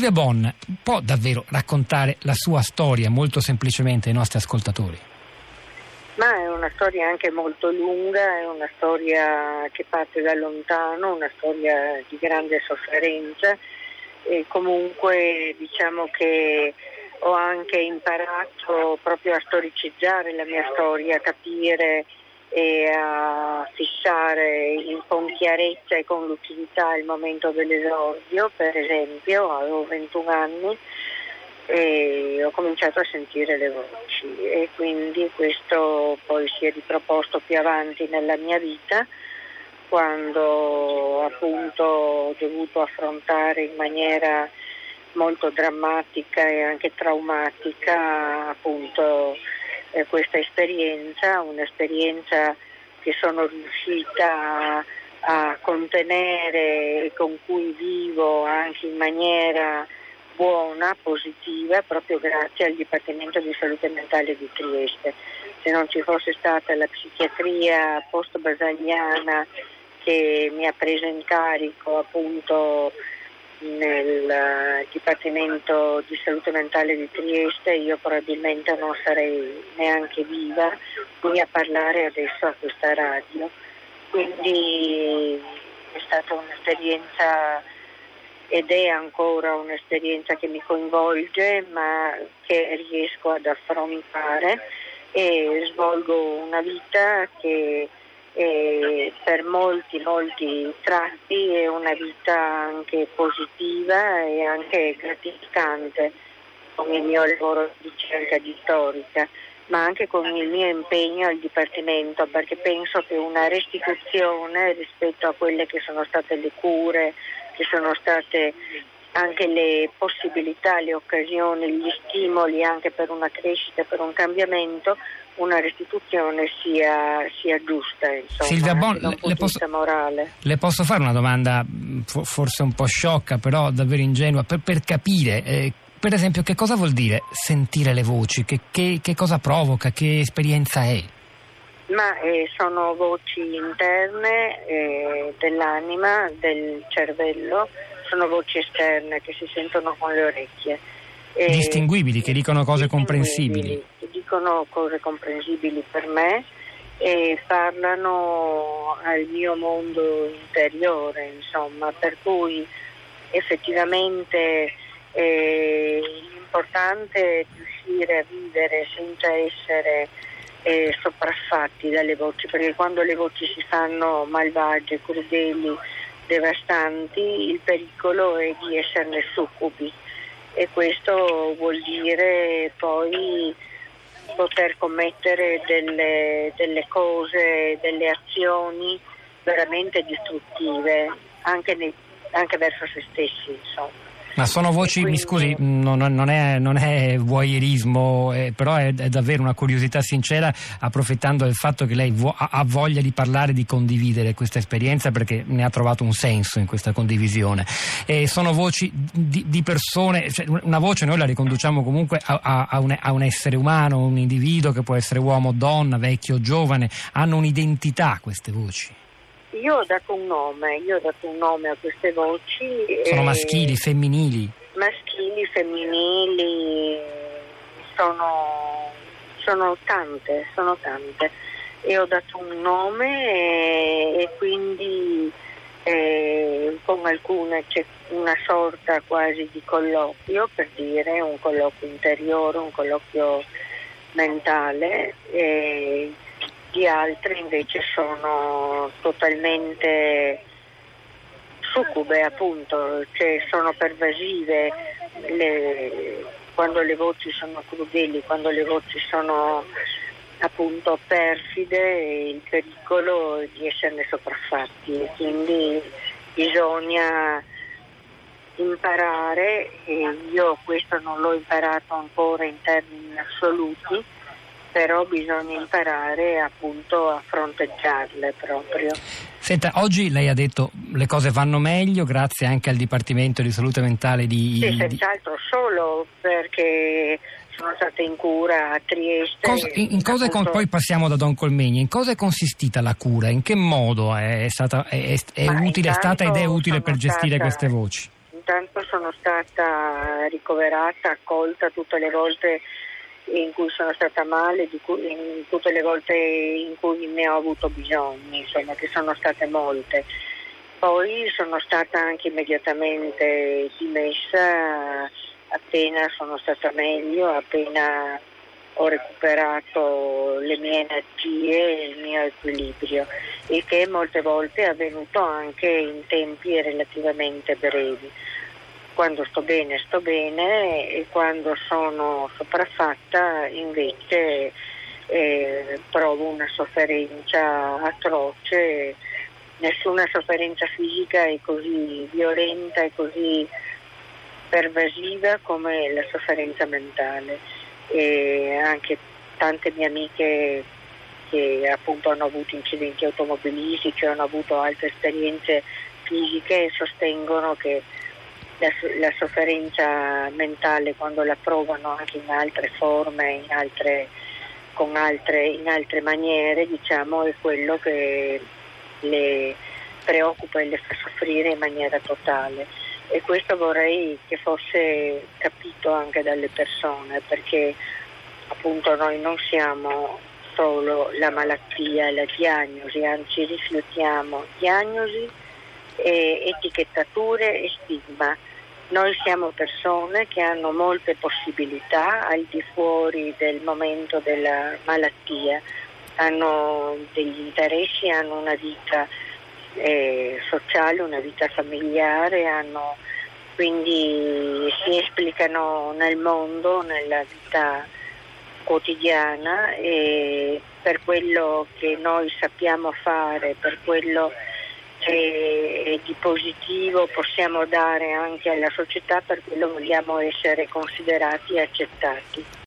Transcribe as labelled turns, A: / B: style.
A: Silvia Bon può davvero raccontare la sua storia molto semplicemente ai nostri ascoltatori?
B: Ma è una storia anche molto lunga, è una storia che parte da lontano, una storia di grande sofferenza e comunque diciamo che ho anche imparato proprio a storicizzare la mia storia, a capire e a fissare con chiarezza e con lucidità il momento dell'esordio, per esempio, avevo 21 anni e ho cominciato a sentire le voci e quindi questo poi si è riproposto più avanti nella mia vita quando appunto ho dovuto affrontare in maniera molto drammatica e anche traumatica appunto eh, questa esperienza, un'esperienza che sono riuscita a, a contenere e con cui vivo anche in maniera buona, positiva, proprio grazie al Dipartimento di Salute Mentale di Trieste. Se non ci fosse stata la psichiatria post-basagliana che mi ha preso in carico appunto nel eh, Dipartimento di Salute Mentale di Trieste io probabilmente non sarei neanche viva qui a parlare adesso a questa radio. Quindi è stata un'esperienza ed è ancora un'esperienza che mi coinvolge ma che riesco ad affrontare e svolgo una vita che e per molti, molti tratti è una vita anche positiva e anche gratificante con il mio lavoro di ricerca di storica, ma anche con il mio impegno al Dipartimento, perché penso che una restituzione rispetto a quelle che sono state le cure, che sono state anche le possibilità, le occasioni, gli stimoli anche per una crescita, per un cambiamento, una restituzione sia, sia giusta, insomma,
A: Silvia Bon,
B: le posso,
A: le posso, fare una domanda forse un po' sciocca, però davvero ingenua, per, per capire, eh, per esempio, che cosa vuol dire sentire le voci, che, che, che cosa provoca, che esperienza è?
B: Ma eh, sono voci interne eh, dell'anima, del cervello, sono voci esterne che si sentono con le orecchie.
A: distinguibili, che dicono cose comprensibili
B: dicono cose comprensibili per me e parlano al mio mondo interiore, insomma, per cui effettivamente eh, l'importante è riuscire a vivere senza essere eh, sopraffatti dalle voci, perché quando le voci si fanno malvagie, crudeli, devastanti, il pericolo è di esserne succubi e questo vuol dire poi poter commettere delle, delle cose, delle azioni veramente distruttive anche, nei, anche verso se stessi. Insomma.
A: Ma sono voci, quindi... mi scusi, non, non, è, non è voyeurismo, eh, però è, è, davvero una curiosità sincera, approfittando del fatto che lei vo- ha voglia di parlare, di condividere questa esperienza, perché ne ha trovato un senso in questa condivisione. E sono voci di, di persone, cioè una voce noi la riconduciamo comunque a, a, a, un, a un essere umano, un individuo che può essere uomo o donna, vecchio o giovane, hanno un'identità queste voci.
B: Io ho dato un nome, io ho dato un nome a queste voci.
A: Sono maschili, femminili?
B: Maschili, femminili, sono, sono tante, sono tante. E ho dato un nome e, e quindi eh, con alcune c'è una sorta quasi di colloquio, per dire, un colloquio interiore, un colloquio mentale. E, di altre invece sono totalmente succube appunto, cioè sono pervasive. Le, quando le voci sono crudeli, quando le voci sono appunto perfide il pericolo di esserne sopraffatti. Quindi bisogna imparare e io questo non l'ho imparato ancora in termini assoluti però bisogna imparare appunto a fronteggiarle proprio.
A: Senta, oggi lei ha detto le cose vanno meglio grazie anche al Dipartimento di Salute Mentale di...
B: Sì, senz'altro solo perché sono stata in cura a Trieste.
A: Cosa, in, in cosa con, poi passiamo da Don Colmegni, in cosa è consistita la cura? In che modo è, stata, è, è utile, è stata ed è utile per gestire
B: stata,
A: queste voci?
B: intanto sono stata ricoverata, accolta tutte le volte in cui sono stata male, cui, in tutte le volte in cui ne ho avuto bisogno, insomma, che sono state molte. Poi sono stata anche immediatamente dimessa appena sono stata meglio, appena ho recuperato le mie energie e il mio equilibrio, il che molte volte è avvenuto anche in tempi relativamente brevi. Quando sto bene sto bene e quando sono sopraffatta invece eh, provo una sofferenza atroce, nessuna sofferenza fisica è così violenta e così pervasiva come la sofferenza mentale. E anche tante mie amiche che appunto hanno avuto incidenti automobilistici, hanno avuto altre esperienze fisiche sostengono che la, la, sofferenza mentale quando la provano anche in altre forme, in altre, con altre, in altre maniere, diciamo, è quello che le preoccupa e le fa soffrire in maniera totale e questo vorrei che fosse capito anche dalle persone perché appunto noi non siamo solo la malattia e la diagnosi, anzi rifiutiamo diagnosi, etichettature e stigma. Noi siamo persone che hanno molte possibilità al di fuori del momento della malattia, hanno degli interessi, hanno una vita eh, sociale, una vita familiare, hanno, quindi si esplicano nel mondo, nella vita quotidiana e per quello che noi sappiamo fare, per quello che di positivo possiamo dare anche alla società, per quello vogliamo essere considerati e accettati.